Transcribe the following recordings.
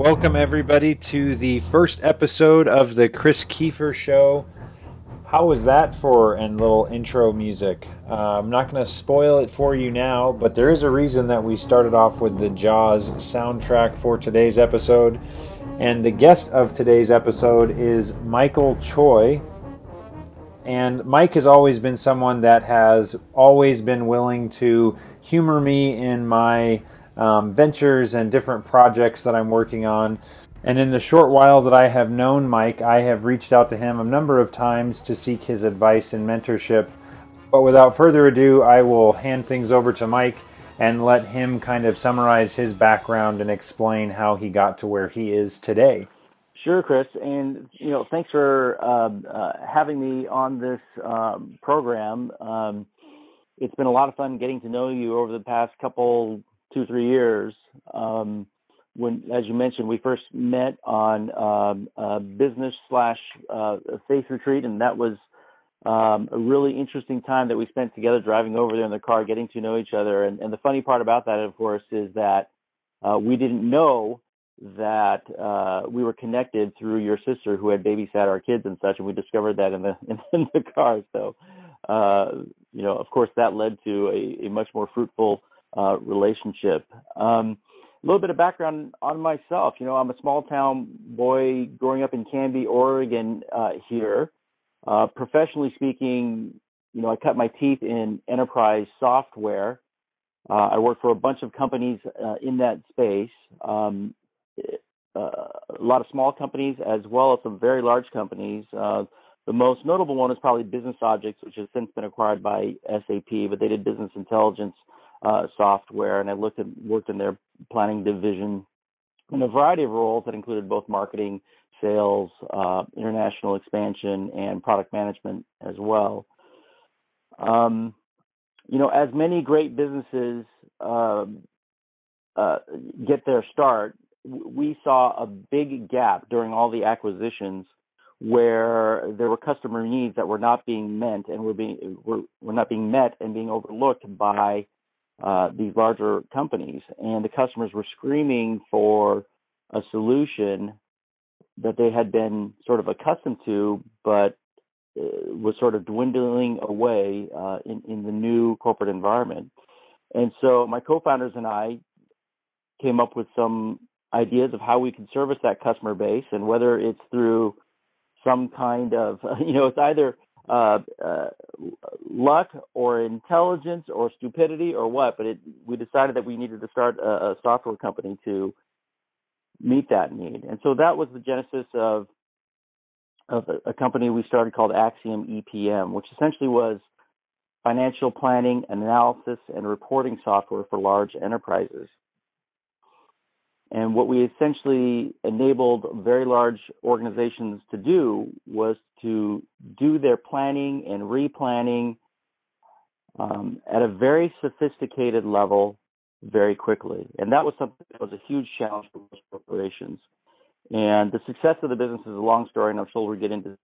Welcome, everybody, to the first episode of the Chris Kiefer Show. How was that for a little intro music? Uh, I'm not going to spoil it for you now, but there is a reason that we started off with the Jaws soundtrack for today's episode. And the guest of today's episode is Michael Choi. And Mike has always been someone that has always been willing to humor me in my um, ventures and different projects that I'm working on. And in the short while that I have known Mike, I have reached out to him a number of times to seek his advice and mentorship. But without further ado, I will hand things over to Mike and let him kind of summarize his background and explain how he got to where he is today. Sure, Chris, and you know, thanks for uh, uh, having me on this um, program. Um, it's been a lot of fun getting to know you over the past couple two three years. Um, when, as you mentioned, we first met on um, a business slash uh, faith retreat, and that was um, a really interesting time that we spent together driving over there in the car, getting to know each other. And, and the funny part about that, of course, is that uh, we didn't know that uh, we were connected through your sister who had babysat our kids and such, and we discovered that in the in, in the car. So, uh, you know, of course, that led to a, a much more fruitful uh, relationship. Um, a little bit of background on myself. You know, I'm a small town boy growing up in Canby, Oregon. Uh, here, uh, professionally speaking, you know, I cut my teeth in enterprise software. Uh, I worked for a bunch of companies uh, in that space. Um, uh, a lot of small companies as well as some very large companies. Uh, the most notable one is probably Business Objects, which has since been acquired by SAP, but they did business intelligence uh, software, and I looked at worked in their planning division in a variety of roles that included both marketing, sales, uh, international expansion, and product management as well. Um, you know, as many great businesses uh, uh, get their start, we saw a big gap during all the acquisitions where there were customer needs that were not being met and were being were, were not being met and being overlooked by uh, these larger companies, and the customers were screaming for a solution that they had been sort of accustomed to, but uh, was sort of dwindling away uh, in, in the new corporate environment. And so my co-founders and I came up with some ideas of how we can service that customer base, and whether it's through some kind of, you know, it's either uh, uh, luck or intelligence or stupidity or what, but it, we decided that we needed to start a, a software company to meet that need. And so that was the genesis of of a, a company we started called Axiom EPM, which essentially was financial planning, analysis, and reporting software for large enterprises. And what we essentially enabled very large organizations to do was to do their planning and replanning um, at a very sophisticated level very quickly. And that was something that was a huge challenge for most corporations. And the success of the business is a long story, and I'm sure we'll get into,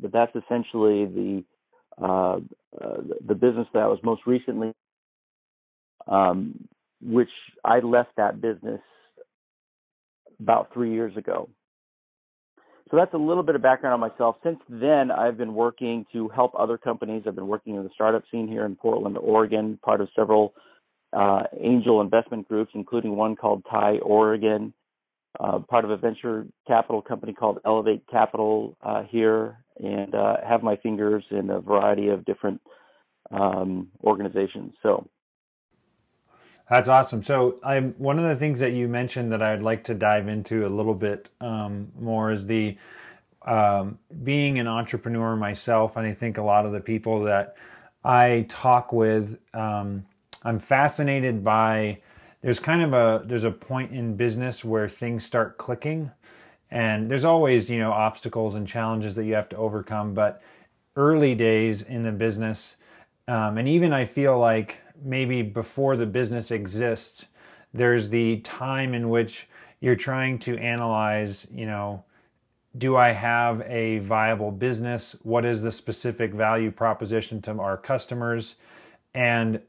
but that's essentially the uh, uh, the business that I was most recently, um, which I left that business about three years ago. So that's a little bit of background on myself. Since then, I've been working to help other companies. I've been working in the startup scene here in Portland, Oregon, part of several uh, angel investment groups, including one called TIE Oregon, uh, part of a venture capital company called Elevate Capital uh, here, and uh, have my fingers in a variety of different um, organizations. So that's awesome. So, I'm one of the things that you mentioned that I'd like to dive into a little bit um, more is the um, being an entrepreneur myself, and I think a lot of the people that I talk with, um, I'm fascinated by. There's kind of a there's a point in business where things start clicking, and there's always you know obstacles and challenges that you have to overcome. But early days in the business, um, and even I feel like maybe before the business exists, there's the time in which you're trying to analyze, you know, do I have a viable business? What is the specific value proposition to our customers? And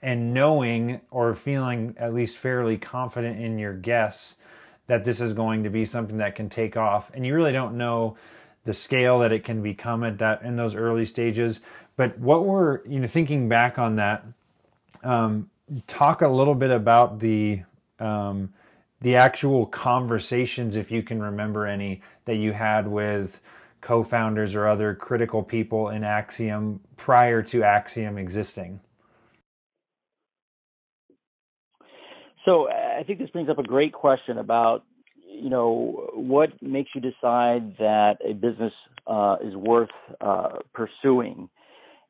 and knowing or feeling at least fairly confident in your guess that this is going to be something that can take off, and you really don't know the scale that it can become at that in those early stages. But what we're you know thinking back on that, um, talk a little bit about the um, the actual conversations, if you can remember any, that you had with co-founders or other critical people in Axiom prior to Axiom existing. So I think this brings up a great question about you know what makes you decide that a business uh, is worth uh, pursuing.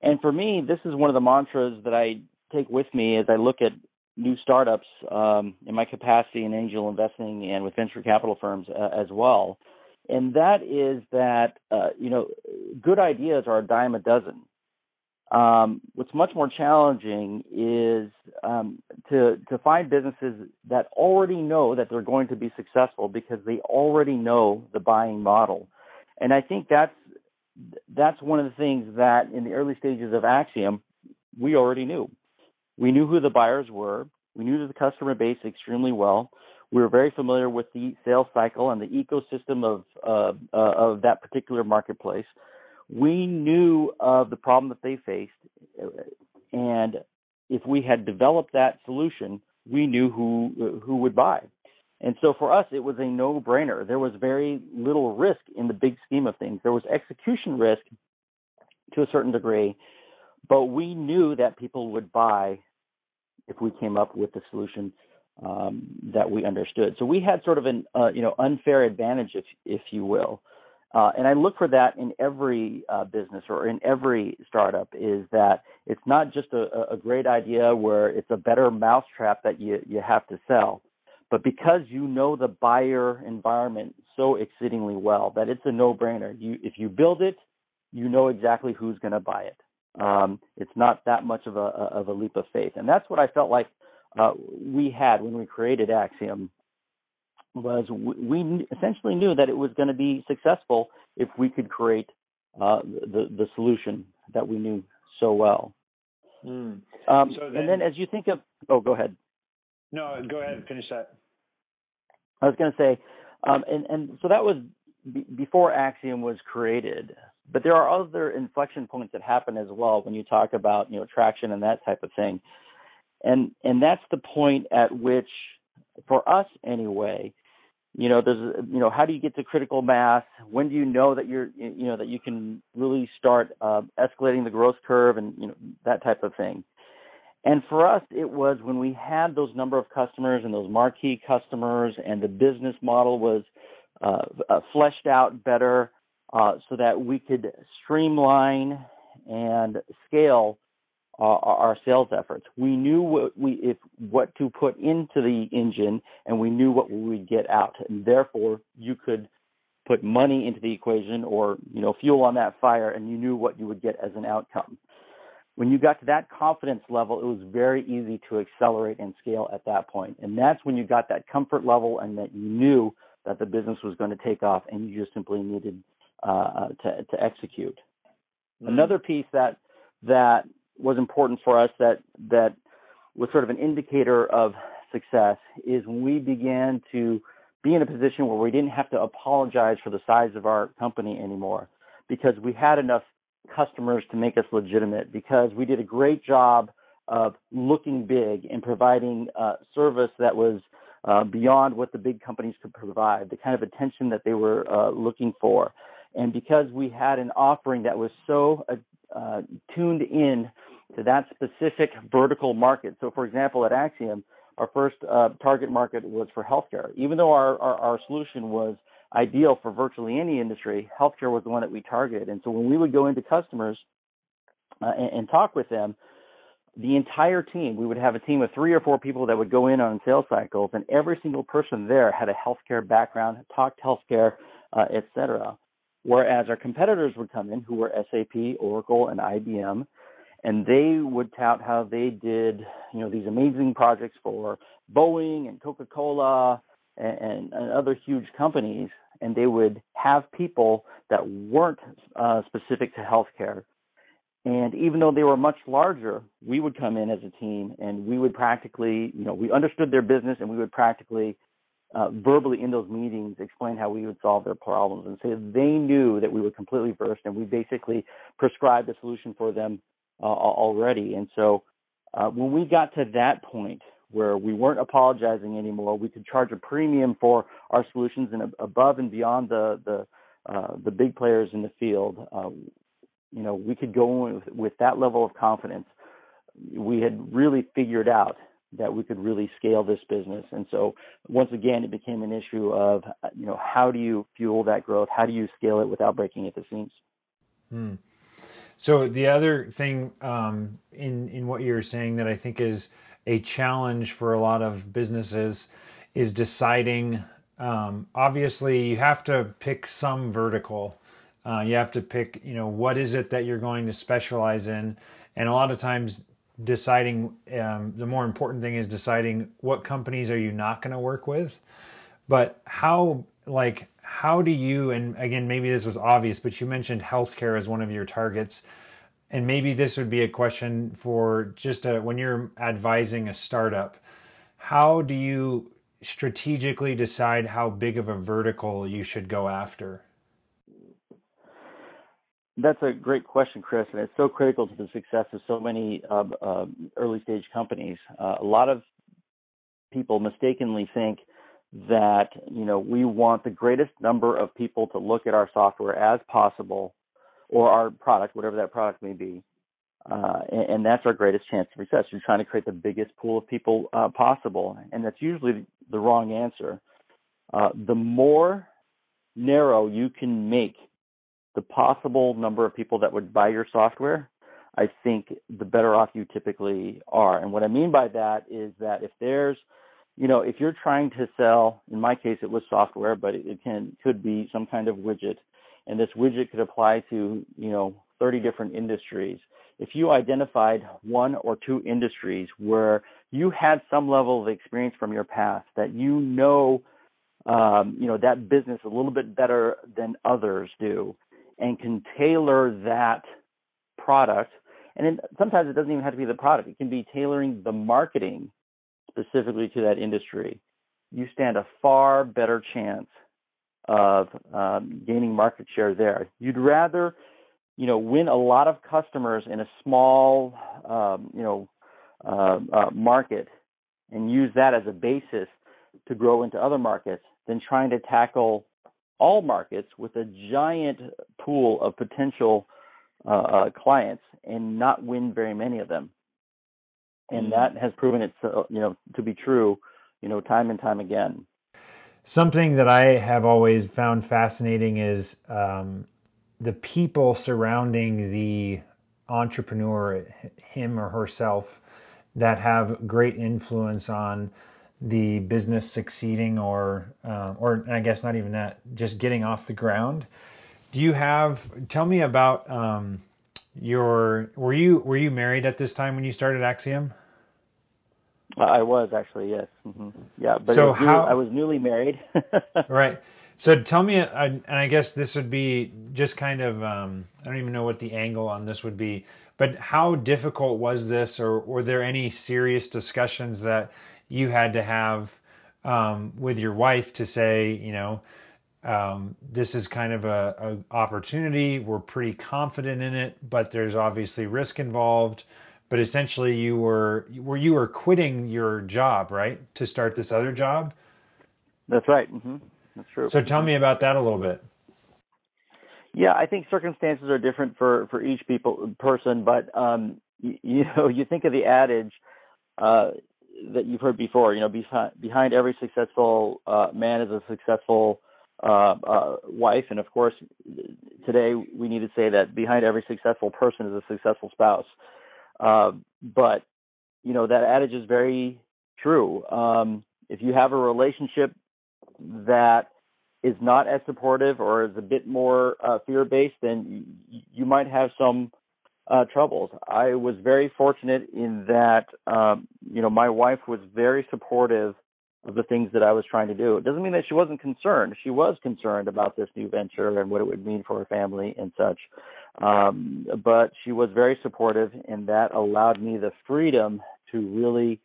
And for me, this is one of the mantras that I take with me as I look at new startups um, in my capacity in angel investing and with venture capital firms uh, as well. And that is that uh, you know good ideas are a dime a dozen. Um, what's much more challenging is um, to to find businesses that already know that they're going to be successful because they already know the buying model, and I think that's that's one of the things that in the early stages of Axiom we already knew. We knew who the buyers were. We knew the customer base extremely well. We were very familiar with the sales cycle and the ecosystem of uh, uh, of that particular marketplace we knew of the problem that they faced, and if we had developed that solution, we knew who who would buy. And so for us, it was a no-brainer. There was very little risk in the big scheme of things. There was execution risk to a certain degree, but we knew that people would buy if we came up with the solution um, that we understood. So we had sort of an uh, you know unfair advantage, if if you will. Uh, and I look for that in every uh, business or in every startup is that it's not just a, a great idea where it's a better mousetrap that you, you have to sell, but because you know the buyer environment so exceedingly well that it's a no-brainer. You, if you build it, you know exactly who's going to buy it. Um, it's not that much of a, of a leap of faith, and that's what I felt like uh, we had when we created Axiom was we essentially knew that it was going to be successful if we could create uh, the the solution that we knew so well. Mm. Um, so then, and then, as you think of, oh, go ahead. No, go ahead. and Finish that. I was going to say, um, and and so that was b- before Axiom was created. But there are other inflection points that happen as well when you talk about you know traction and that type of thing, and and that's the point at which, for us anyway, you know there's you know how do you get to critical mass? When do you know that you're you know that you can really start uh, escalating the growth curve and you know that type of thing? And for us it was when we had those number of customers and those marquee customers and the business model was uh, uh, fleshed out better uh, so that we could streamline and scale our sales efforts. We knew what we if what to put into the engine, and we knew what we would get out, and therefore you could put money into the equation or you know fuel on that fire, and you knew what you would get as an outcome. When you got to that confidence level, it was very easy to accelerate and scale at that point, and that's when you got that comfort level and that you knew that the business was going to take off, and you just simply needed uh, to to execute. Mm-hmm. Another piece that that was important for us that that was sort of an indicator of success is when we began to be in a position where we didn't have to apologize for the size of our company anymore because we had enough customers to make us legitimate because we did a great job of looking big and providing uh, service that was uh, beyond what the big companies could provide, the kind of attention that they were uh, looking for. And because we had an offering that was so uh, uh, tuned in to that specific vertical market. So, for example, at Axiom, our first uh, target market was for healthcare. Even though our, our, our, solution was ideal for virtually any industry, healthcare was the one that we targeted. And so when we would go into customers uh, and, and, talk with them, the entire team, we would have a team of three or four people that would go in on sales cycles, and every single person there had a healthcare background, talked healthcare, uh, et cetera. Whereas our competitors would come in, who were SAP, Oracle, and IBM, and they would tout how they did, you know, these amazing projects for Boeing and Coca-Cola and, and other huge companies, and they would have people that weren't uh, specific to healthcare. And even though they were much larger, we would come in as a team and we would practically, you know, we understood their business and we would practically uh, verbally in those meetings explain how we would solve their problems and say they knew that we were completely versed and we basically prescribed a solution for them uh, already. And so uh, when we got to that point where we weren't apologizing anymore, we could charge a premium for our solutions and above and beyond the the uh, the big players in the field. Uh, you know, we could go with, with that level of confidence. We had really figured out that we could really scale this business. And so once again, it became an issue of, you know, how do you fuel that growth? How do you scale it without breaking at the seams? Hmm. So the other thing um, in in what you're saying that I think is a challenge for a lot of businesses is deciding. Um, obviously, you have to pick some vertical. Uh, you have to pick, you know, what is it that you're going to specialize in, and a lot of times deciding um, the more important thing is deciding what companies are you not going to work with. But how like how do you and again maybe this was obvious but you mentioned healthcare as one of your targets. And maybe this would be a question for just a, when you're advising a startup how do you strategically decide how big of a vertical you should go after that's a great question, Chris, and it's so critical to the success of so many uh, uh, early stage companies. Uh, a lot of people mistakenly think that you know we want the greatest number of people to look at our software as possible, or our product, whatever that product may be, uh, and, and, that's our greatest chance of success. You're trying to create the biggest pool of people uh, possible, and that's usually the wrong answer. Uh, the more narrow you can make the possible number of people that would buy your software, I think the better off you typically are. And what I mean by that is that if there's, you know, if you're trying to sell, in my case, it was software, but it can could be some kind of widget, and this widget could apply to, you know, 30 different industries. If you identified one or two industries where you had some level of experience from your past that you know, um, you know, that business a little bit better than others do, and can tailor that product. And then sometimes it doesn't even have to be the product. It can be tailoring the marketing specifically to that industry. You stand a far better chance of um, gaining market share there. You'd rather, you know, win a lot of customers in a small, um, you know, uh, uh, market and use that as a basis to grow into other markets than trying to tackle all markets with a giant pool of potential uh, uh, clients and not win very many of them. And mm. that has proven itself, to, you know, to be true, you know, time and time again. Something that I have always found fascinating is um, the people surrounding the entrepreneur, him or herself, that have great influence on the business succeeding or uh, or I guess not even that just getting off the ground. Do you have tell me about um, your were you were you married at this time when you started Axiom? I was actually yes. Mm-hmm. yeah but so how, I was newly married. Right. So tell me uh, and I guess this would be just kind of um, I don't even know what the angle on this would be but how difficult was this or were there any serious discussions that you had to have um, with your wife to say, you know, um, this is kind of a, a, opportunity. We're pretty confident in it, but there's obviously risk involved. But essentially, you were were you were quitting your job, right, to start this other job. That's right. Mm-hmm. That's true. So tell me about that a little bit. Yeah, I think circumstances are different for for each people person, but um, you, you know, you think of the adage, uh, that you've heard before. You know, behind, behind every successful uh, man is a successful uh, uh, wife, and of course, today we need to say that behind every successful person is a successful spouse. Uh, but you know that adage is very true. Um, if you have a relationship that is not as supportive or is a bit more uh, fear based, then you, you might have some uh, troubles. I was very fortunate in that, um, you know, my wife was very supportive of the things that I was trying to do. It doesn't mean that she wasn't concerned. She was concerned about this new venture and what it would mean for her family and such. Um, but she was very supportive, and that allowed me the freedom to really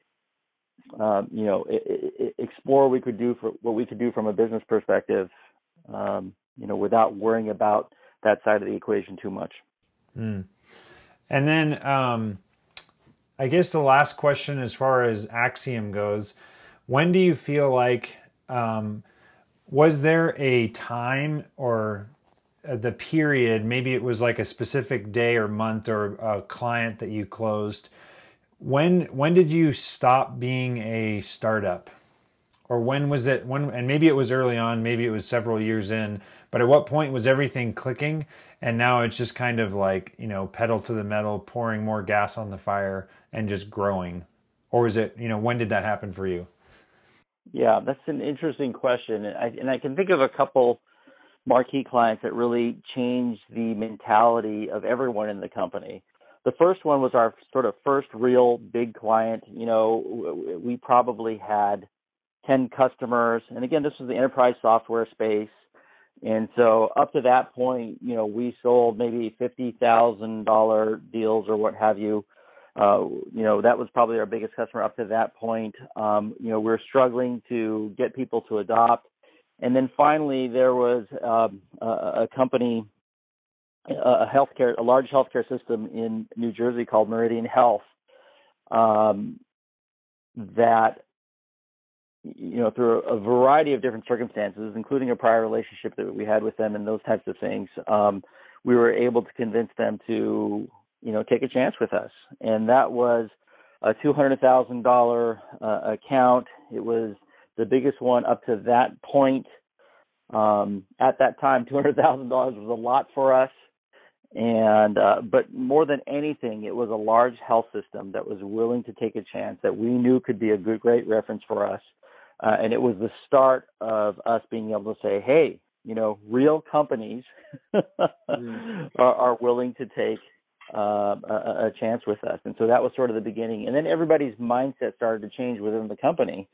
um, you know, explore what we could do for what we could do from a business perspective, um, you know, without worrying about that side of the equation too much. Mm. And then, um, I guess the last question, as far as Axiom goes, when do you feel like um, was there a time or uh, the period? Maybe it was like a specific day or month or a client that you closed when when did you stop being a startup or when was it when and maybe it was early on maybe it was several years in but at what point was everything clicking and now it's just kind of like you know pedal to the metal pouring more gas on the fire and just growing or is it you know when did that happen for you yeah that's an interesting question and i, and I can think of a couple marquee clients that really changed the mentality of everyone in the company the first one was our sort of first real big client. You know, we probably had 10 customers. And again, this was the enterprise software space. And so up to that point, you know, we sold maybe $50,000 deals or what have you. Uh, you know, that was probably our biggest customer up to that point. Um, you know, we are struggling to get people to adopt. And then finally, there was um, a, a company a healthcare, a large healthcare system in New Jersey called Meridian Health, um, that you know through a variety of different circumstances, including a prior relationship that we had with them and those types of things, um, we were able to convince them to you know take a chance with us, and that was a two hundred thousand uh, account. It was the biggest one up to that point. Um, at that time, two hundred thousand dollars was a lot for us. And uh, but more than anything, it was a large health system that was willing to take a chance that we knew could be a good, great reference for us. Uh, and it was the start of us being able to say, hey, you know, real companies mm. are, are, willing to take uh, a, a, chance with us. And so that was sort of the beginning. And then everybody's mindset started to change within the company.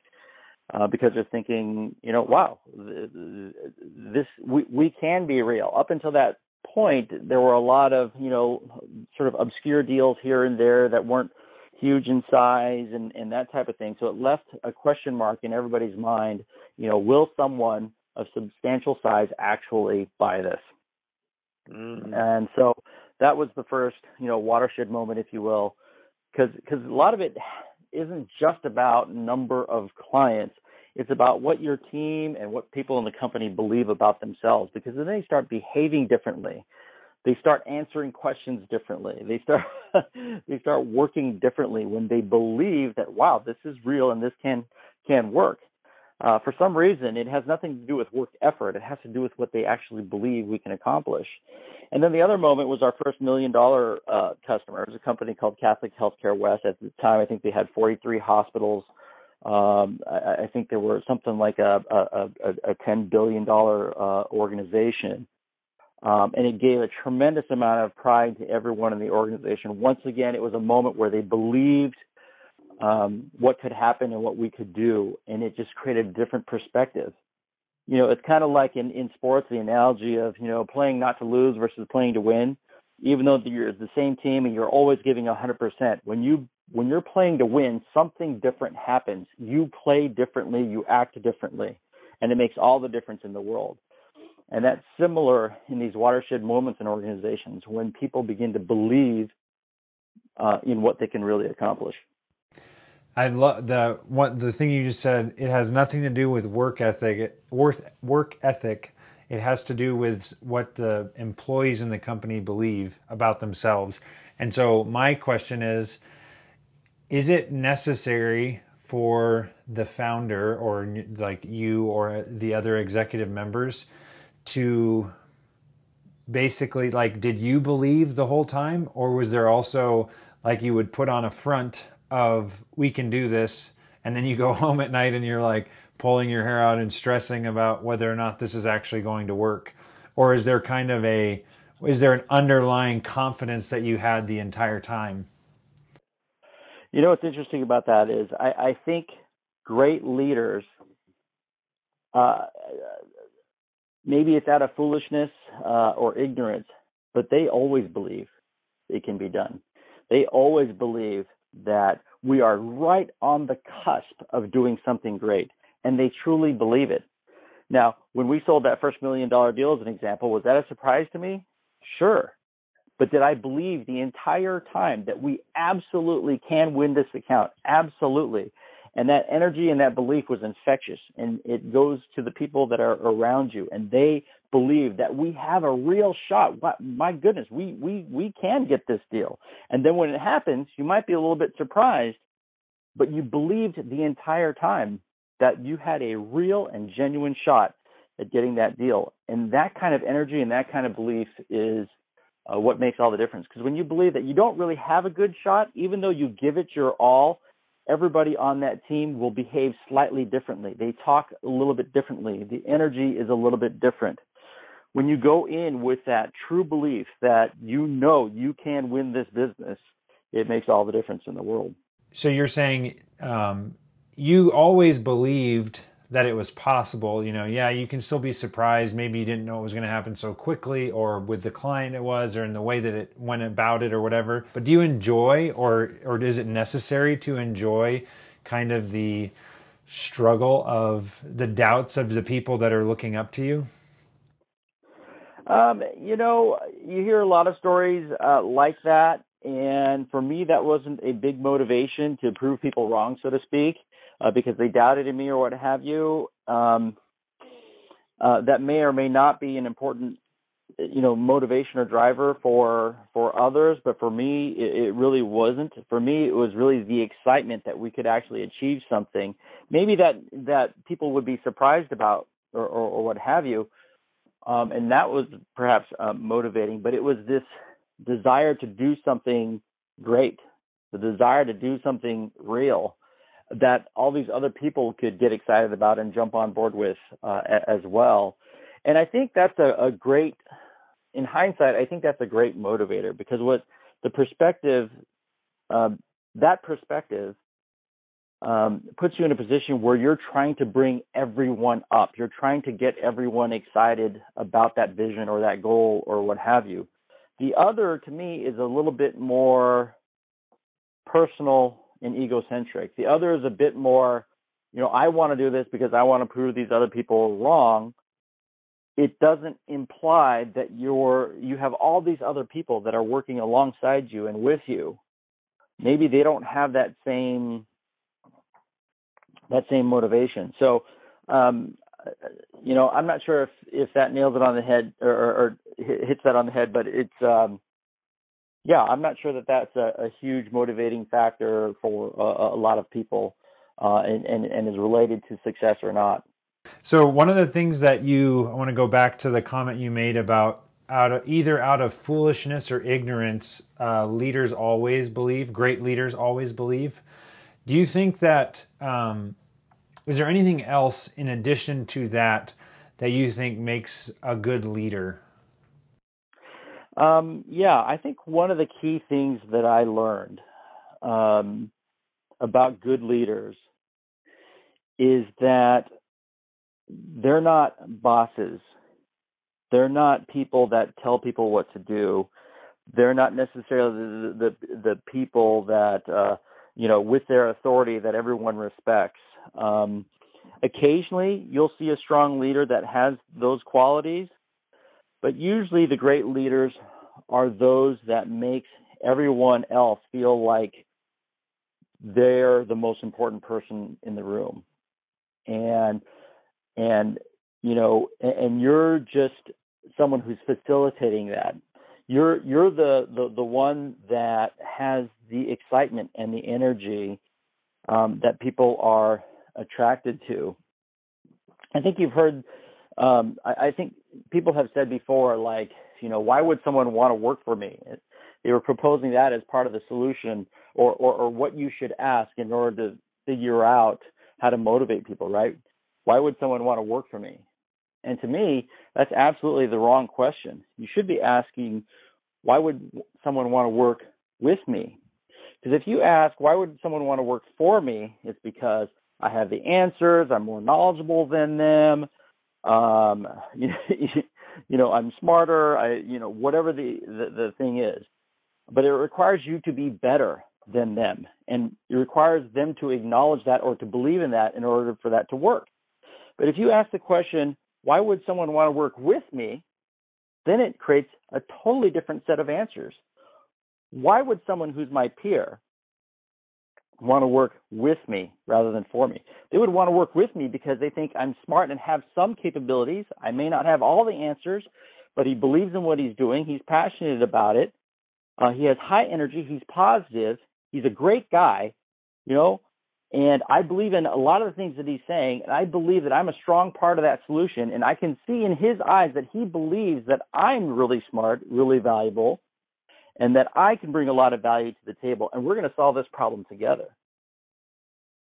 Uh, because they're thinking, you know, wow, this we we can be real. Up until that point, there were a lot of, you know, sort of obscure deals here and there that weren't huge in size and, and that type of thing. So it left a question mark in everybody's mind, you know, will someone of substantial size actually buy this? Mm-hmm. And so that was the first, you know, watershed moment, if you will, because because a lot of it isn't just about number of clients. It's about what your team and what people in the company believe about themselves because then they start behaving differently. They start answering questions differently. They start they start working differently when they believe that wow, this is real and this can can work. Uh, for some reason, it has nothing to do with work effort. It has to do with what they actually believe we can accomplish. And then the other moment was our first million dollar uh, customer. It was a company called Catholic Healthcare West. At the time, I think they had 43 hospitals um, I, I think there were something like a, a, a, a $10 billion uh, organization. Um, and it gave a tremendous amount of pride to everyone in the organization. Once again, it was a moment where they believed um, what could happen and what we could do, and it just created a different perspective. You know, it's kind of like in, in sports, the analogy of, you know, playing not to lose versus playing to win. Even though you're the same team and you're always giving 100%, when you when you're playing to win, something different happens. You play differently, you act differently, and it makes all the difference in the world. And that's similar in these watershed moments in organizations when people begin to believe uh, in what they can really accomplish. I love the what the thing you just said. It has nothing to do with work ethic. Worth work ethic. It has to do with what the employees in the company believe about themselves. And so my question is is it necessary for the founder or like you or the other executive members to basically like did you believe the whole time? Or was there also like you would put on a front of we can do this and then you go home at night and you're like pulling your hair out and stressing about whether or not this is actually going to work? Or is there kind of a is there an underlying confidence that you had the entire time? You know what's interesting about that is I, I think great leaders, uh, maybe it's out of foolishness uh, or ignorance, but they always believe it can be done. They always believe that we are right on the cusp of doing something great. And they truly believe it. Now, when we sold that first million dollar deal as an example, was that a surprise to me? Sure. But did I believe the entire time that we absolutely can win this account? Absolutely. And that energy and that belief was infectious and it goes to the people that are around you and they believe that we have a real shot. What My goodness, we, we, we can get this deal. And then when it happens, you might be a little bit surprised, but you believed the entire time that you had a real and genuine shot at getting that deal. And that kind of energy and that kind of belief is uh, what makes all the difference. Because when you believe that you don't really have a good shot, even though you give it your all, everybody on that team will behave slightly differently. They talk a little bit differently. The energy is a little bit different. When you go in with that true belief that you know you can win this business, it makes all the difference in the world. So you're saying um, you always believed that it was possible. You know, yeah, you can still be surprised. Maybe you didn't know it was going to happen so quickly, or with the client it was, or in the way that it went about it, or whatever. But do you enjoy, or or is it necessary to enjoy, kind of the struggle of the doubts of the people that are looking up to you? Um, you know, you hear a lot of stories uh, like that, and for me, that wasn't a big motivation to prove people wrong, so to speak uh, because they doubted in me or what have you. Um, uh, that may or may not be an important, you know, motivation or driver for for others, but for me, it, it really wasn't. For me, it was really the excitement that we could actually achieve something, maybe that that people would be surprised about or, or, or what have you. Um, and that was perhaps uh, motivating, but it was this desire to do something great, the desire to do something real, that all these other people could get excited about and jump on board with uh, as well. And I think that's a, a great, in hindsight, I think that's a great motivator because what the perspective, um, that perspective um, puts you in a position where you're trying to bring everyone up. You're trying to get everyone excited about that vision or that goal or what have you. The other, to me, is a little bit more personal and egocentric. The other is a bit more, you know, I want to do this because I want to prove these other people wrong. It doesn't imply that you're you have all these other people that are working alongside you and with you. Maybe they don't have that same that same motivation. So, um, you know, I'm not sure if if that nails it on the head or, or, or hits that on the head, but it's um, yeah, I'm not sure that that's a, a huge motivating factor for a, a lot of people, uh, and, and and is related to success or not. So one of the things that you, I want to go back to the comment you made about out of either out of foolishness or ignorance, uh, leaders always believe. Great leaders always believe. Do you think that um, is there anything else in addition to that that you think makes a good leader? Um, yeah, I think one of the key things that I learned um, about good leaders is that they're not bosses. They're not people that tell people what to do. They're not necessarily the the, the people that uh, you know with their authority that everyone respects. Um, occasionally, you'll see a strong leader that has those qualities, but usually the great leaders are those that make everyone else feel like they're the most important person in the room. And and you know, and you're just someone who's facilitating that. You're you're the the, the one that has the excitement and the energy um, that people are attracted to. I think you've heard um, I, I think people have said before, like, you know, why would someone want to work for me? They were proposing that as part of the solution or, or, or what you should ask in order to figure out how to motivate people, right? Why would someone want to work for me? And to me, that's absolutely the wrong question. You should be asking, why would someone want to work with me? Because if you ask, why would someone want to work for me? It's because I have the answers, I'm more knowledgeable than them, um, you, you know, I'm smarter, I, you know, whatever the, the, the thing is. But it requires you to be better than them. And it requires them to acknowledge that or to believe in that in order for that to work. But if you ask the question, why would someone want to work with me? Then it creates a totally different set of answers. Why would someone who's my peer want to work with me rather than for me? They would want to work with me because they think I'm smart and have some capabilities. I may not have all the answers, but he believes in what he's doing. He's passionate about it. Uh, he has high energy. He's positive. He's a great guy, you know, and I believe in a lot of the things that he's saying. And I believe that I'm a strong part of that solution. And I can see in his eyes that he believes that I'm really smart, really valuable, and that I can bring a lot of value to the table. And we're going to solve this problem together.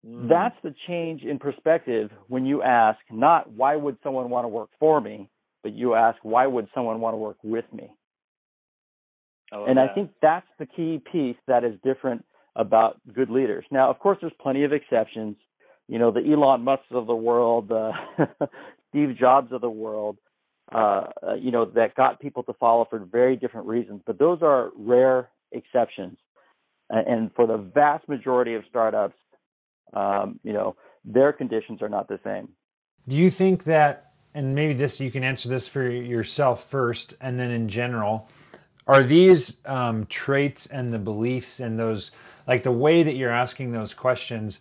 Mm. That's the change in perspective when you ask not why would someone want to work for me, but you ask why would someone want to work with me. I and that. I think that's the key piece that is different about good leaders. Now, of course, there's plenty of exceptions. You know, the Elon Musk of the world, the Steve Jobs of the world, uh, you know, that got people to follow for very different reasons. But those are rare exceptions. And for the vast majority of startups, um, you know, their conditions are not the same. Do you think that, and maybe this you can answer this for yourself first, and then in general, are these um, traits and the beliefs and those like the way that you're asking those questions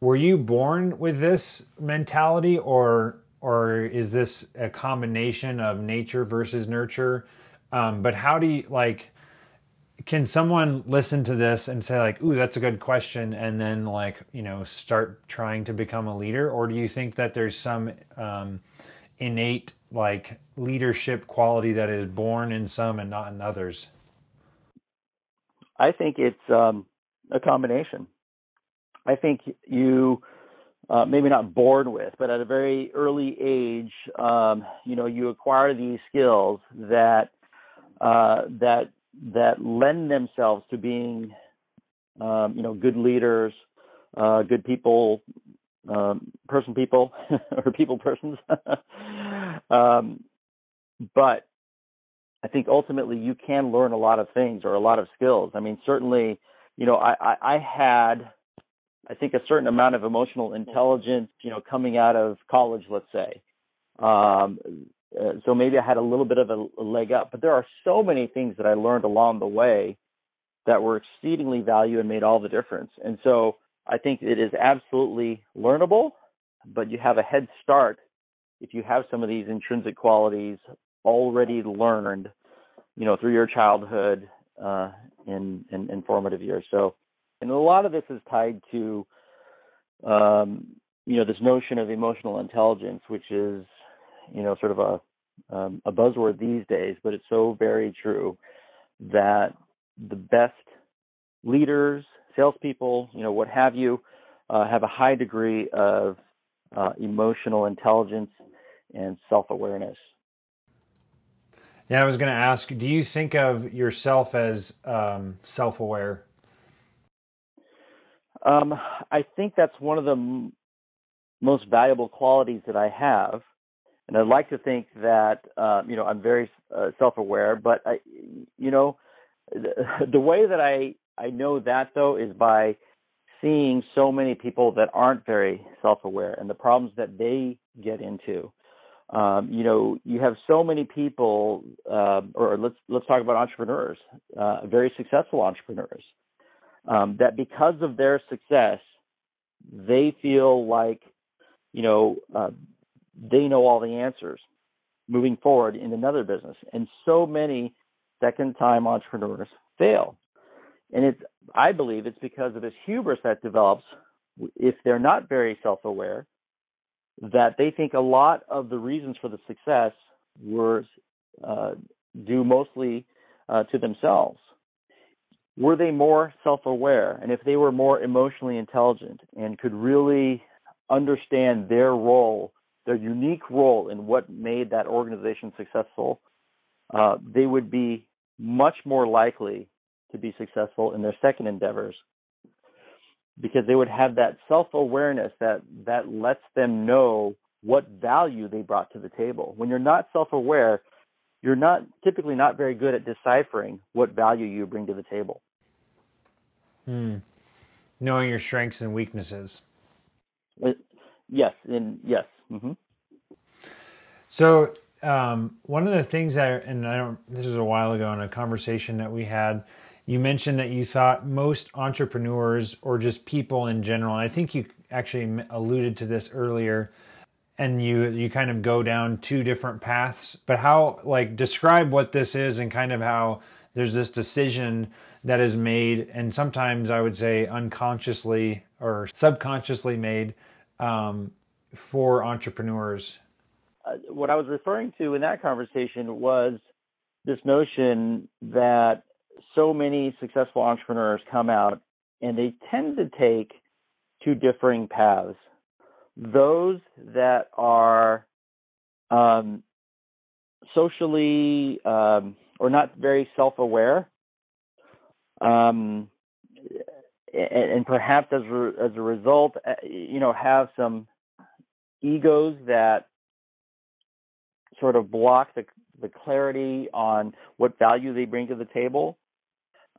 were you born with this mentality or or is this a combination of nature versus nurture? Um, but how do you like can someone listen to this and say like ooh that's a good question and then like you know start trying to become a leader? Or do you think that there's some um, innate like leadership quality that is born in some and not in others? I think it's um, a combination. I think you uh, maybe not born with, but at a very early age, um, you know, you acquire these skills that uh, that that lend themselves to being, um, you know, good leaders, uh, good people, um, person people, or people persons. um, but I think ultimately you can learn a lot of things or a lot of skills. I mean, certainly you know, I, I, I had, I think, a certain amount of emotional intelligence, you know, coming out of college, let's say. Um, uh, so maybe I had a little bit of a, a leg up, but there are so many things that I learned along the way that were exceedingly valuable and made all the difference. And so I think it is absolutely learnable, but you have a head start if you have some of these intrinsic qualities already learned, you know, through your childhood uh, in, in, in formative years. So, and a lot of this is tied to, um, you know, this notion of emotional intelligence, which is, you know, sort of a um, a buzzword these days, but it's so very true that the best leaders, salespeople, you know, what have you, uh, have a high degree of uh, emotional intelligence and self awareness. Yeah, I was going to ask, do you think of yourself as um, self aware? Um, I think that's one of the m- most valuable qualities that I have. And I'd like to think that, uh, you know, I'm very uh, self aware, but I, you know, the, the way that I, I know that though is by seeing so many people that aren't very self aware and the problems that they get into um, you know, you have so many people, uh, or let's let's talk about entrepreneurs, uh, very successful entrepreneurs, um, that because of their success, they feel like, you know, uh, they know all the answers moving forward in another business, and so many second-time entrepreneurs fail, and it's I believe it's because of this hubris that develops if they're not very self-aware that they think a lot of the reasons for the success were uh, due mostly uh, to themselves. Were they more self aware? And if they were more emotionally intelligent and could really understand their role, their unique role in what made that organization successful, uh, they would be much more likely to be successful in their second endeavors because they would have that self-awareness that that lets them know what value they brought to the table. When you're not self-aware, you're not typically not very good at deciphering what value you bring to the table. Hmm. Knowing your strengths and weaknesses. Uh, yes, and yes. Mm-hmm. So um, one of the things that, and I don't, this was a while ago in a conversation that we had. You mentioned that you thought most entrepreneurs or just people in general, and I think you actually alluded to this earlier, and you you kind of go down two different paths. But how, like, describe what this is and kind of how there's this decision that is made, and sometimes I would say unconsciously or subconsciously made um, for entrepreneurs uh, what I was referring to in that conversation was this notion that so many successful entrepreneurs come out and they tend to take two differing paths. Those that are um, socially um, or not very self aware, um, and, and, perhaps as, re- as a result, uh, you know, have some egos that sort of block the, the clarity on what value they bring to the table.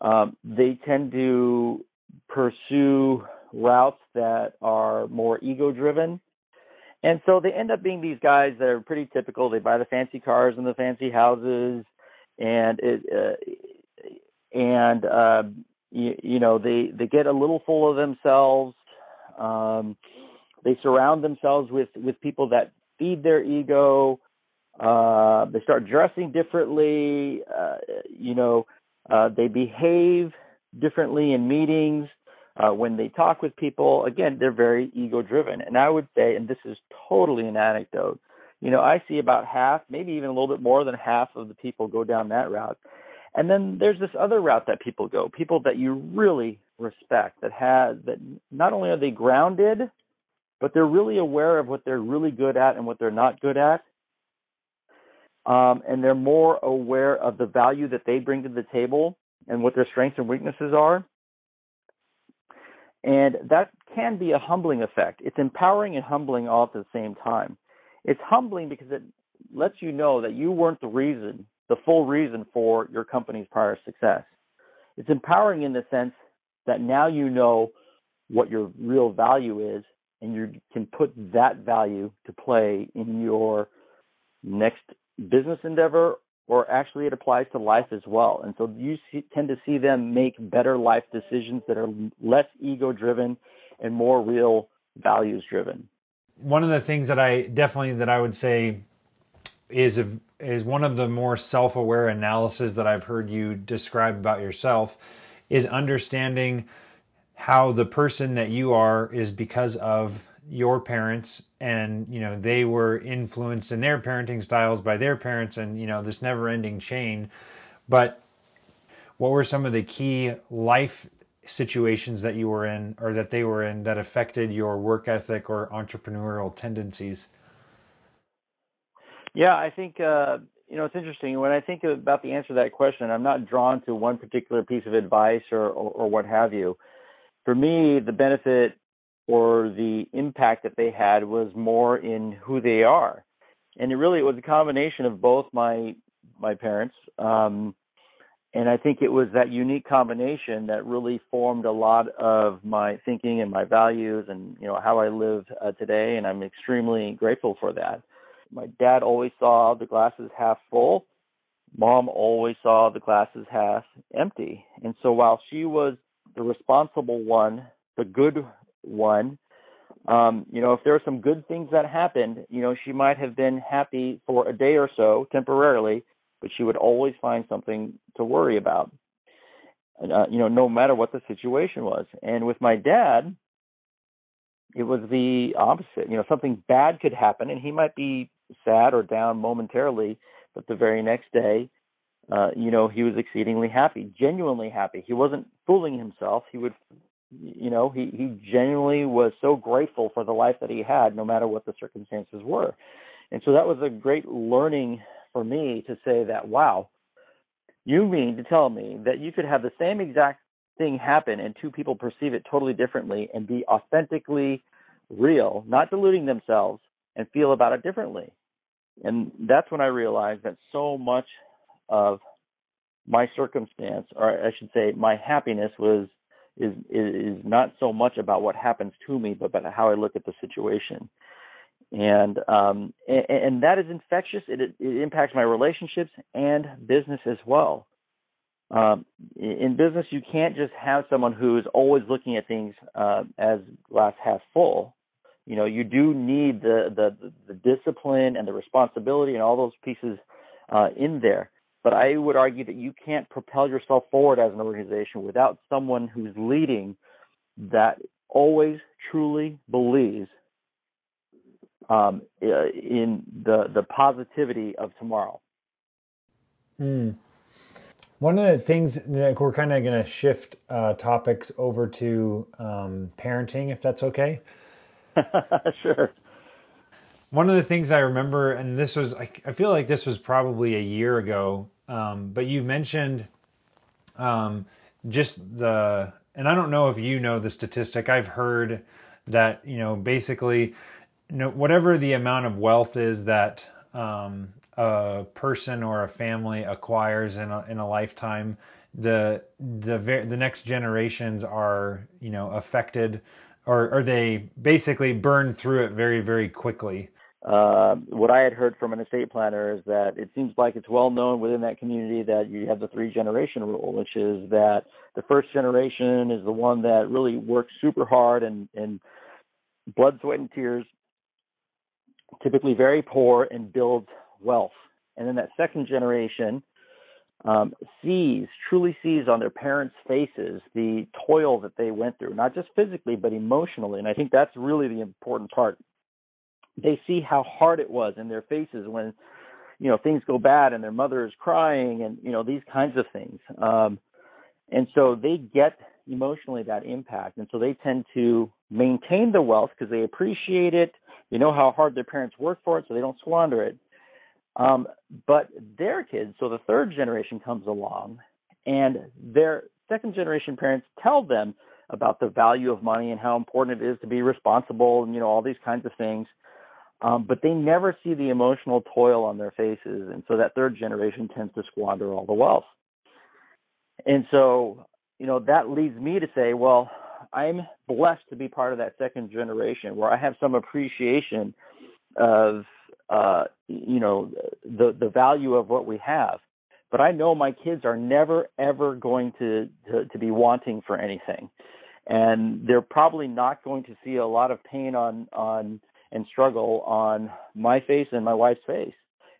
Um, they tend to pursue routes that are more ego driven. And so they end up being these guys that are pretty typical. They buy the fancy cars and the fancy houses, and it, uh, and uh, you, you know they they get a little full of themselves. Um, they surround themselves with with people that feed their ego. Uh, they start dressing differently. Uh, you know, uh, they behave differently in meetings. Uh, when they talk with people, again, they're very ego driven. And I would say, and this is totally an anecdote, you know, I see about half, maybe even a little bit more than half of the people go down that route. And then there's this other route that people go, people that you really respect, that have that not only are they grounded, but they're really aware of what they're really good at and what they're not good at um, and they're more aware of the value that they bring to the table and what their strengths and weaknesses are. And that can be a humbling effect. It's empowering and humbling all at the same time. It's humbling because it lets you know that you weren't the reason, the full reason for your company's prior success. It's empowering in the sense that now you know what your real value is and you can put that value to play in your next business endeavor or actually it applies to life as well. And so you see, tend to see them make better life decisions that are less ego driven and more real values driven. One of the things that I definitely that I would say is is one of the more self-aware analysis that I've heard you describe about yourself is understanding how the person that you are is because of your parents and you know they were influenced in their parenting styles by their parents and you know this never ending chain. But what were some of the key life situations that you were in or that they were in that affected your work ethic or entrepreneurial tendencies? Yeah i think uh, you know it's interesting. When i think about the answer to that question i'm not drawn to one particular piece of advice or, or, or what have you. For me the benefit or the impact that they had was more in who they are. And it really it was a combination of both my my parents. Um, and I think it was that unique combination that really formed a lot of my thinking and my values and you know how I live uh, today and I'm extremely grateful for that. My dad always saw the glasses half full. Mom always saw the glasses half empty. And so while she was the responsible one, the good one. Um, you know, if there are some good things that happened, you know, she might have been happy for a day or so temporarily, but she would always find something to worry about. Uh, you know, no matter what the situation was. And with my dad, it was the opposite. You know, something bad could happen, and he might be sad or down momentarily, but the very next day, uh, you know, he was exceedingly happy, genuinely happy. He wasn't fooling himself. He would you know, he, he genuinely was so grateful for the life that he had, no matter what the circumstances were. And so that was a great learning for me to say that, wow, you mean to tell me that you could have the same exact thing happen and two people perceive it totally differently and be authentically real, not deluding themselves, and feel about it differently. And that's when I realized that so much of my circumstance, or I should say, my happiness was is is not so much about what happens to me, but about how I look at the situation. And um, and, and that is infectious. It, it impacts my relationships and business as well. Um, in business, you can't just have someone who is always looking at things uh, as glass half full. You know, you do need the, the the discipline and the responsibility and all those pieces uh, in there. But I would argue that you can't propel yourself forward as an organization without someone who's leading that always truly believes um, in the the positivity of tomorrow. Mm. One of the things that we're kind of going to shift uh, topics over to um, parenting, if that's okay. sure. One of the things I remember, and this was, I, I feel like this was probably a year ago, um, but you mentioned um, just the, and I don't know if you know the statistic. I've heard that you know basically, you know, whatever the amount of wealth is that um, a person or a family acquires in a, in a lifetime, the the the next generations are you know affected, or or they basically burn through it very very quickly. Uh, what I had heard from an estate planner is that it seems like it's well known within that community that you have the three generation rule, which is that the first generation is the one that really works super hard and, and blood, sweat, and tears, typically very poor, and builds wealth. And then that second generation um, sees, truly sees on their parents' faces the toil that they went through, not just physically, but emotionally. And I think that's really the important part they see how hard it was in their faces when you know things go bad and their mother is crying and you know these kinds of things. Um and so they get emotionally that impact. And so they tend to maintain the wealth because they appreciate it. They know how hard their parents work for it so they don't squander it. Um but their kids so the third generation comes along and their second generation parents tell them about the value of money and how important it is to be responsible and you know all these kinds of things um, but they never see the emotional toil on their faces, and so that third generation tends to squander all the wealth. And so, you know, that leads me to say, well, I'm blessed to be part of that second generation where I have some appreciation of, uh, you know, the the value of what we have. But I know my kids are never ever going to, to, to be wanting for anything, and they're probably not going to see a lot of pain on on and struggle on my face and my wife's face.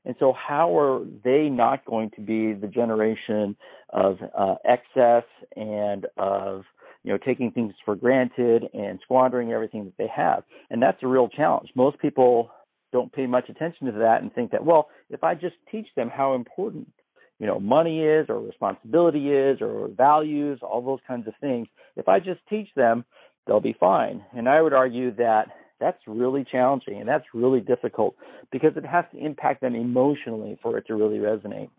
And so, how are they not going to be the generation of uh, excess and of you know taking things for granted and squandering everything that they have? And that's a real challenge. Most people don't pay much attention to that and think that well, if I just teach them how important you know money is or responsibility is or values, all those kinds of things, if I just teach them, they'll be fine. And I would argue that that's really challenging and that's really difficult because it has to impact them emotionally for it to really resonate.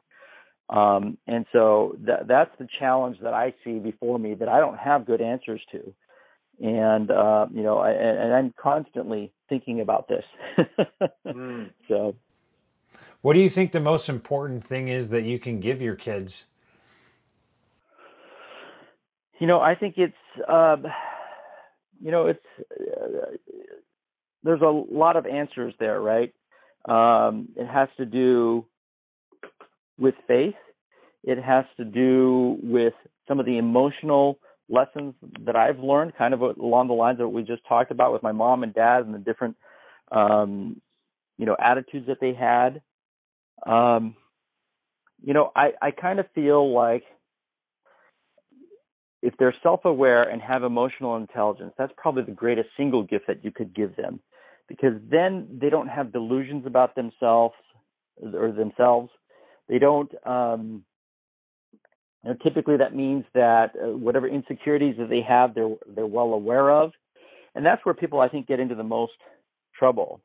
Um, and so that, that's the challenge that I see before me that I don't have good answers to. And, uh, you know, I, and, I'm constantly thinking about this. mm. So, what do you think the most important thing is that you can give your kids? You know, I think it's, uh, you know, it's, uh, there's a lot of answers there, right? Um, it has to do with faith. It has to do with some of the emotional lessons that I've learned, kind of along the lines of what we just talked about with my mom and dad and the different, um, you know, attitudes that they had. Um, you know, I, I kind of feel like if they're self-aware and have emotional intelligence, that's probably the greatest single gift that you could give them because then they don't have delusions about themselves or themselves. They don't. Um, you know, typically, that means that uh, whatever insecurities that they have, they're they're well aware of, and that's where people I think get into the most trouble.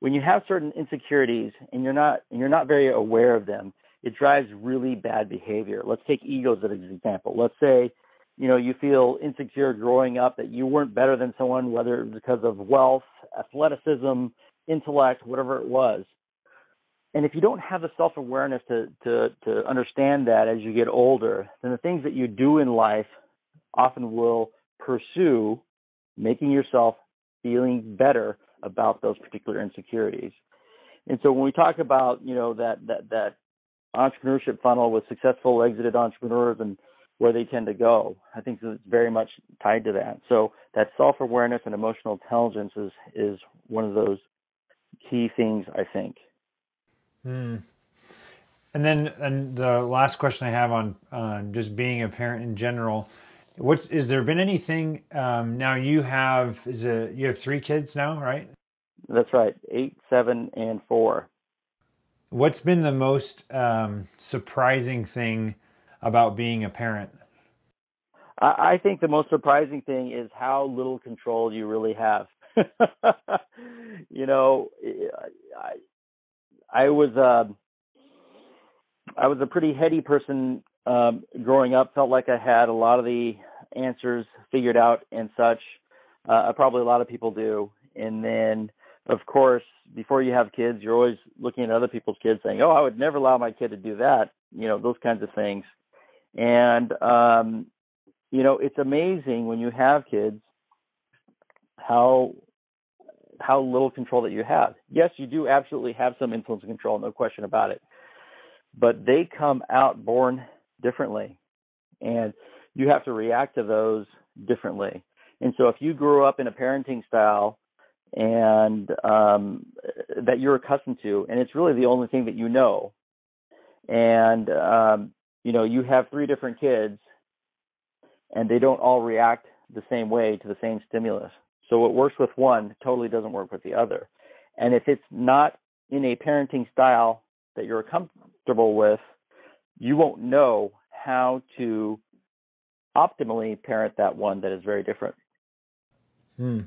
When you have certain insecurities and you're not and you're not very aware of them, it drives really bad behavior. Let's take egos as an example. Let's say you know, you feel insecure growing up that you weren't better than someone, whether because of wealth, athleticism, intellect, whatever it was. And if you don't have the self awareness to, to, to understand that as you get older, then the things that you do in life often will pursue making yourself feeling better about those particular insecurities. And so when we talk about, you know, that that that entrepreneurship funnel with successful exited entrepreneurs and where they tend to go, I think it's very much tied to that. So that self-awareness and emotional intelligence is is one of those key things I think. Hmm. And then, and the last question I have on uh, just being a parent in general, what's is there been anything? Um, now you have is it you have three kids now, right? That's right, eight, seven, and four. What's been the most um, surprising thing about being a parent? I, think the most surprising thing is how little control you really have. you know, I I was uh, I was a pretty heady person um, growing up. Felt like I had a lot of the answers figured out and such. Uh, probably a lot of people do. And then, of course, before you have kids, you're always looking at other people's kids, saying, "Oh, I would never allow my kid to do that." You know, those kinds of things. And um, you know, it's amazing when you have kids how how little control that you have. Yes, you do absolutely have some influence and control, no question about it. But they come out born differently. And you have to react to those differently. And so if you grew up in a parenting style and um, that you're accustomed to and it's really the only thing that you know. And um, you know you have three different kids and they don't all react the same way to the same stimulus so what works with one totally doesn't work with the other and if it's not in a parenting style that you're comfortable with, you won't know how to optimally parent that one that is very different. Hmm.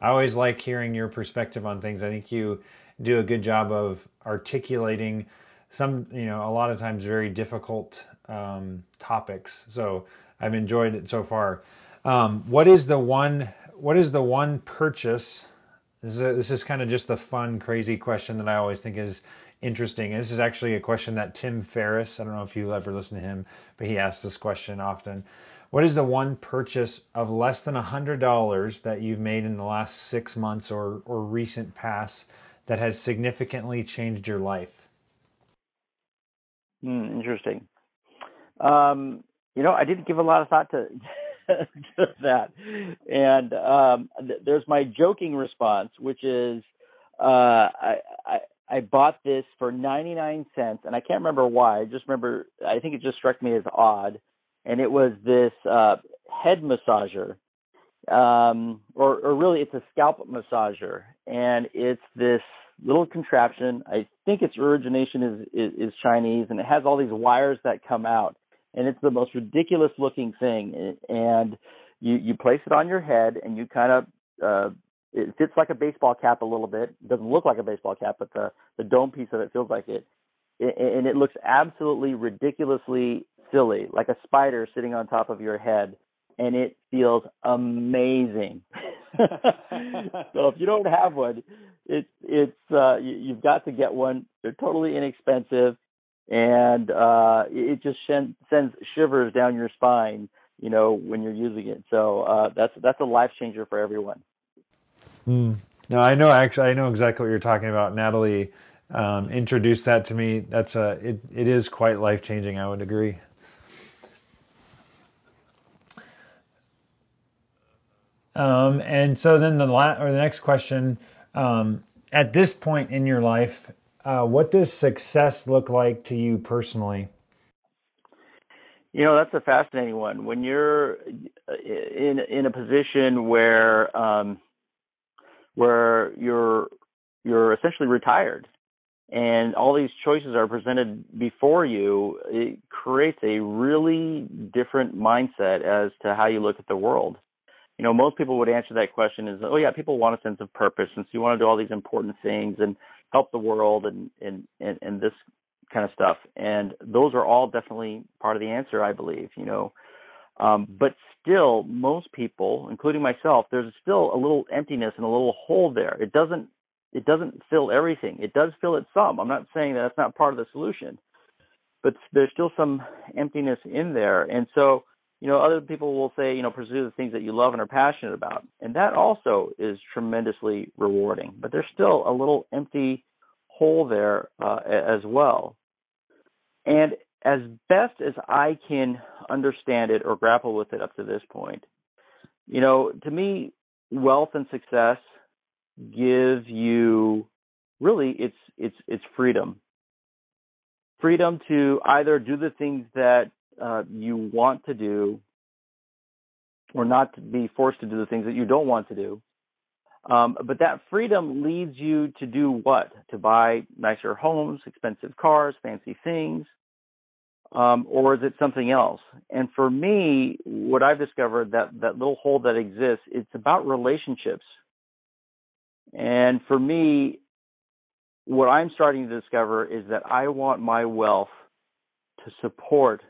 I always like hearing your perspective on things. I think you do a good job of articulating some, you know, a lot of times very difficult um, topics. So I've enjoyed it so far. Um, what is the one? What is the one purchase? This is, a, this is kind of just the fun, crazy question that I always think is interesting. And this is actually a question that Tim Ferriss, I don't know if you ever listen to him, but he asks this question often. What is the one purchase of less than $100 that you've made in the last six months or, or recent past that has significantly changed your life? Mm, interesting. Um, you know, I didn't give a lot of thought to, to that. And um, th- there's my joking response, which is uh, I, I, I bought this for 99 cents, and I can't remember why. I just remember, I think it just struck me as odd. And it was this uh, head massager, um, or, or really, it's a scalp massager, and it's this little contraption. I think its origination is, is, is Chinese, and it has all these wires that come out, and it's the most ridiculous looking thing. And you you place it on your head, and you kind of uh, it fits like a baseball cap a little bit. It doesn't look like a baseball cap, but the the dome piece of it feels like it, and it looks absolutely ridiculously silly, like a spider sitting on top of your head, and it feels amazing. so if you don't have one, it's it's uh, you, you've got to get one. They're totally inexpensive, and uh, it just send, sends shivers down your spine, you know, when you're using it. So uh, that's that's a life changer for everyone. Mm. No, I know. Actually, I know exactly what you're talking about. Natalie um, introduced that to me. That's a. It, it is quite life changing. I would agree. Um, and so then the la- or the next question. Um, at this point in your life, uh, what does success look like to you personally? You know, that's a fascinating one. When you're in in a position where um, where you're you're essentially retired and all these choices are presented before you, it creates a really different mindset as to how you look at the world. You know, most people would answer that question is, oh yeah, people want a sense of purpose, and so you want to do all these important things and help the world and and and, and this kind of stuff. And those are all definitely part of the answer, I believe. You know, um, but still, most people, including myself, there's still a little emptiness and a little hole there. It doesn't it doesn't fill everything. It does fill it some. I'm not saying that that's not part of the solution, but there's still some emptiness in there. And so you know, other people will say, you know, pursue the things that you love and are passionate about. And that also is tremendously rewarding. But there's still a little empty hole there uh, as well. And as best as I can understand it or grapple with it up to this point, you know, to me, wealth and success give you really it's it's it's freedom. Freedom to either do the things that uh, you want to do or not to be forced to do the things that you don't want to do. Um, but that freedom leads you to do what? To buy nicer homes, expensive cars, fancy things, um, or is it something else? And for me, what I've discovered that that little hole that exists, it's about relationships. And for me, what I'm starting to discover is that I want my wealth to support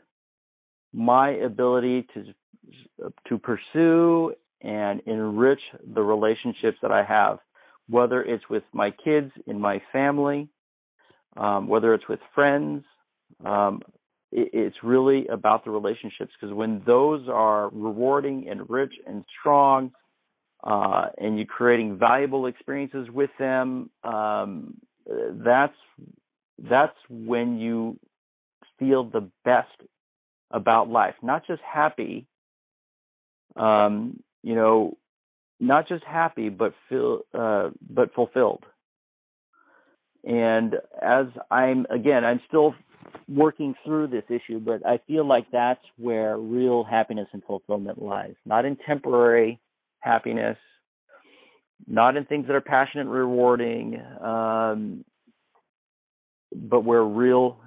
my ability to to pursue and enrich the relationships that I have, whether it's with my kids in my family, um, whether it's with friends. Um, it, it's really about the relationships because when those are rewarding and rich and strong, uh, and you're creating valuable experiences with them, um, that's that's when you feel the best about life. Not just happy, um, you know, not just happy, but feel, uh, but fulfilled. And as I'm again, I'm still working through this issue, but I feel like that's where real happiness and fulfillment lies. Not in temporary happiness, not in things that are passionate and rewarding, um, but where real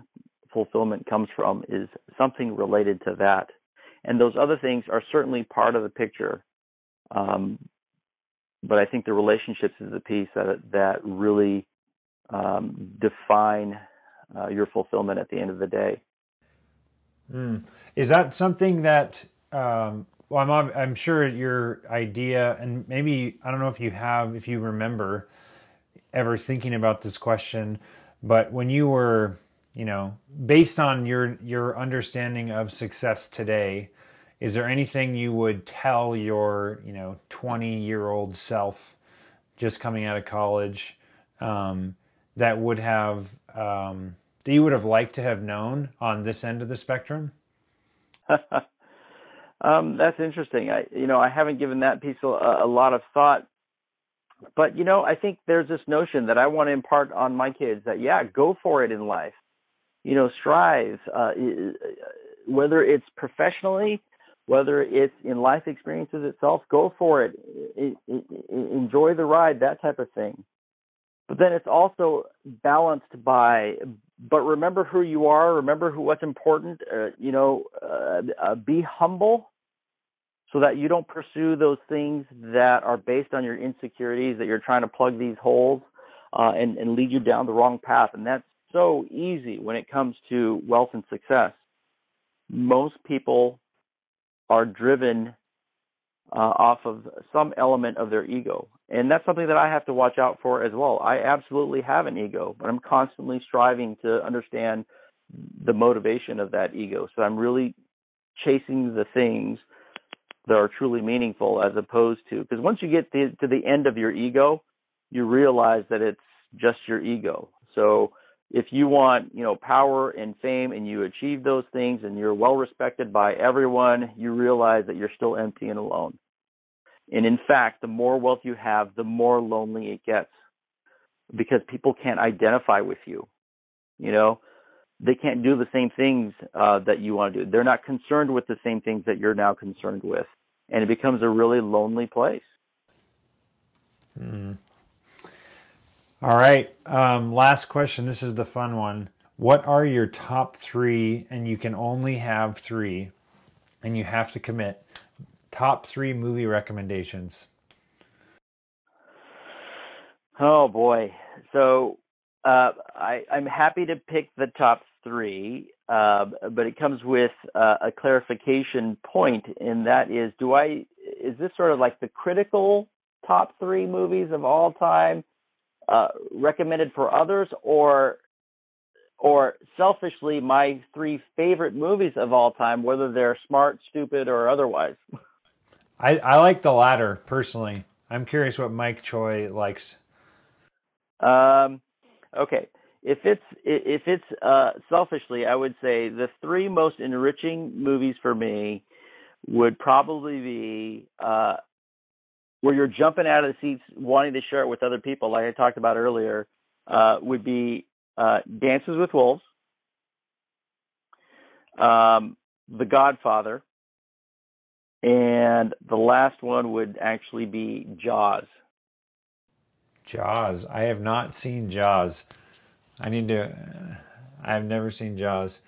fulfillment comes from is something related to that. And those other things are certainly part of the picture. Um, but I think the relationships is the piece that that really um, define uh, your fulfillment at the end of the day. Mm. Is that something that? Um, well, I'm I'm sure your idea, and maybe I don't know if you have, if you remember, ever thinking about this question, but when you were you know, based on your your understanding of success today, is there anything you would tell your you know 20 year old self just coming out of college um, that would have um, that you would have liked to have known on this end of the spectrum? um, that's interesting. I you know I haven't given that piece a, a lot of thought but you know i think there's this notion that i want to impart on my kids that yeah go for it in life you know, strive, uh, whether it's professionally, whether it's in life experiences itself, go for it. Enjoy the ride, that type of thing. But then it's also balanced by, but remember who you are, remember who what's important. Uh, you know, uh, uh, be humble, so that you don't pursue those things that are based on your insecurities that you're trying to plug these holes uh, and, and lead you down the wrong path. And that's so easy when it comes to wealth and success. Most people are driven uh, off of some element of their ego. And that's something that I have to watch out for as well. I absolutely have an ego, but I'm constantly striving to understand the motivation of that ego. So I'm really chasing the things that are truly meaningful as opposed to, because once you get to, to the end of your ego, you realize that it's just your ego. So if you want, you know, power and fame and you achieve those things and you're well respected by everyone, you realize that you're still empty and alone. And in fact, the more wealth you have, the more lonely it gets because people can't identify with you. You know, they can't do the same things uh, that you want to do. They're not concerned with the same things that you're now concerned with. And it becomes a really lonely place. Mm. All right. Um, last question. This is the fun one. What are your top three, and you can only have three, and you have to commit, top three movie recommendations? Oh, boy. So uh, I, am happy to pick the top three, uh, but it comes with uh, a clarification point, and that is do I, is this sort of like the critical top three movies of all time? Uh, recommended for others, or or selfishly my three favorite movies of all time, whether they're smart, stupid, or otherwise. I, I like the latter personally. I'm curious what Mike Choi likes. Um, okay, if it's if it's uh, selfishly, I would say the three most enriching movies for me would probably be uh, where you're jumping out of the seats, wanting to share it with other people, like I talked about earlier. Uh, would be uh, Dances with Wolves, um, The Godfather, and the last one would actually be Jaws. Jaws. I have not seen Jaws. I need to. I've never seen Jaws.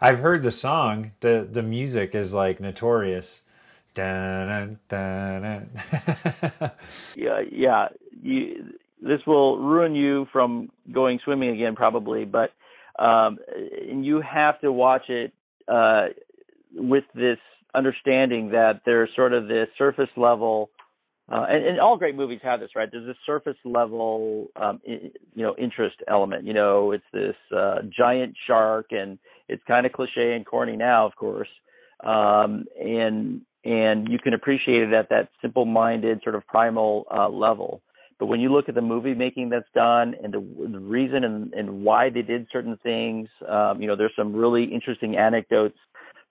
I've heard the song. the The music is like notorious. Dun, dun, dun, yeah, yeah. You, this will ruin you from going swimming again, probably. But um, you have to watch it uh, with this understanding that there's sort of this surface level uh, and, and, all great movies have this, right? There's this surface level, um, you know, interest element. You know, it's this uh, giant shark, and it's kind of cliche and corny now, of course. Um, and and you can appreciate it at that simple-minded, sort of primal uh, level. But when you look at the movie making that's done and the, the reason and, and why they did certain things, um, you know, there's some really interesting anecdotes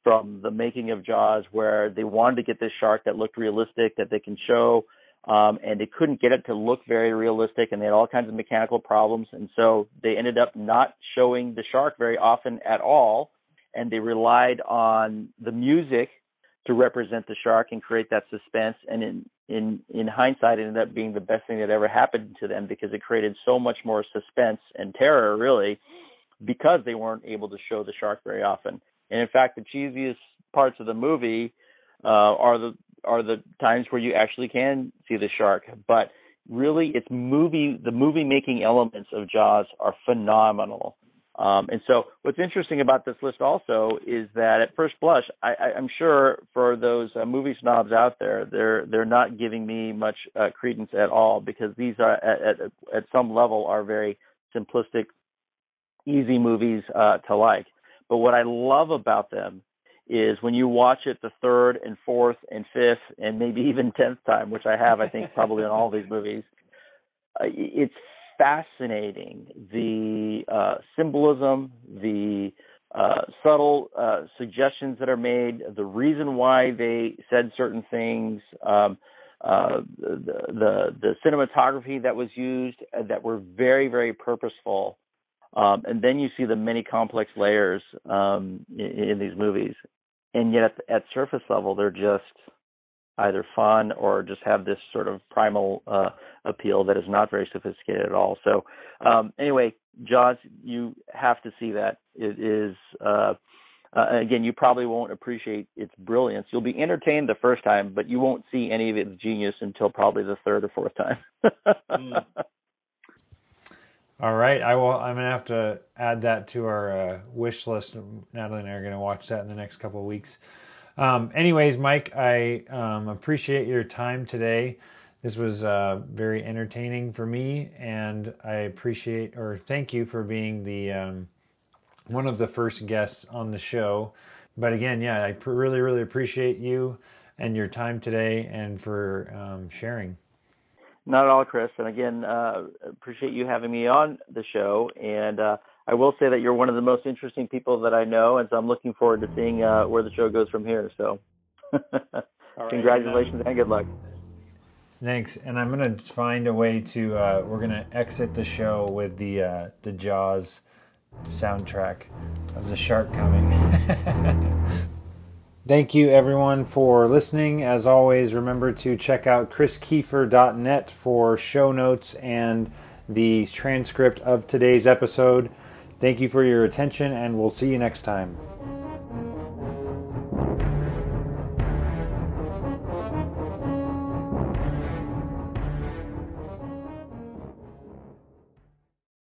from the making of Jaws where they wanted to get this shark that looked realistic that they can show, um, and they couldn't get it to look very realistic, and they had all kinds of mechanical problems, and so they ended up not showing the shark very often at all, and they relied on the music to represent the shark and create that suspense. And in in in hindsight, it ended up being the best thing that ever happened to them because it created so much more suspense and terror, really, because they weren't able to show the shark very often. And in fact, the cheesiest parts of the movie uh, are the are the times where you actually can see the shark. But really, it's movie the movie making elements of Jaws are phenomenal. Um, and so, what's interesting about this list also is that at first blush, I, am sure for those uh, movie snobs out there, they're they're not giving me much uh, credence at all because these are at, at, at some level are very simplistic, easy movies uh, to like. But what I love about them is when you watch it the third and fourth and fifth and maybe even tenth time, which I have, I think probably on all these movies. Uh, it's fascinating. The uh, symbolism, the uh, subtle uh, suggestions that are made, the reason why they said certain things, um, uh, the, the, the cinematography that was used uh, that were very very purposeful. Um, and then you see the many complex layers um, in, in, these movies, and yet at, at, surface level, they're just either fun or just have this sort of primal uh, appeal that is not very sophisticated at all. So, um, anyway, Jaws, you have to see that. It is. Uh, uh, again, you probably won't appreciate its brilliance. You'll be entertained the first time, but you won't see any of its genius until probably the third or fourth time. mm. All right, I will. I'm gonna have to add that to our uh, wish list. Natalie and I are gonna watch that in the next couple of weeks. Um, anyways, Mike, I um, appreciate your time today. This was uh, very entertaining for me, and I appreciate or thank you for being the um, one of the first guests on the show. But again, yeah, I really, really appreciate you and your time today, and for um, sharing. Not at all, Chris. And again, uh, appreciate you having me on the show. And uh, I will say that you're one of the most interesting people that I know, and so I'm looking forward to seeing uh, where the show goes from here. So, congratulations and good luck. Thanks. And I'm gonna find a way to. Uh, we're gonna exit the show with the uh, the Jaws soundtrack of the shark coming. Thank you, everyone, for listening. As always, remember to check out chriskiefer.net for show notes and the transcript of today's episode. Thank you for your attention, and we'll see you next time.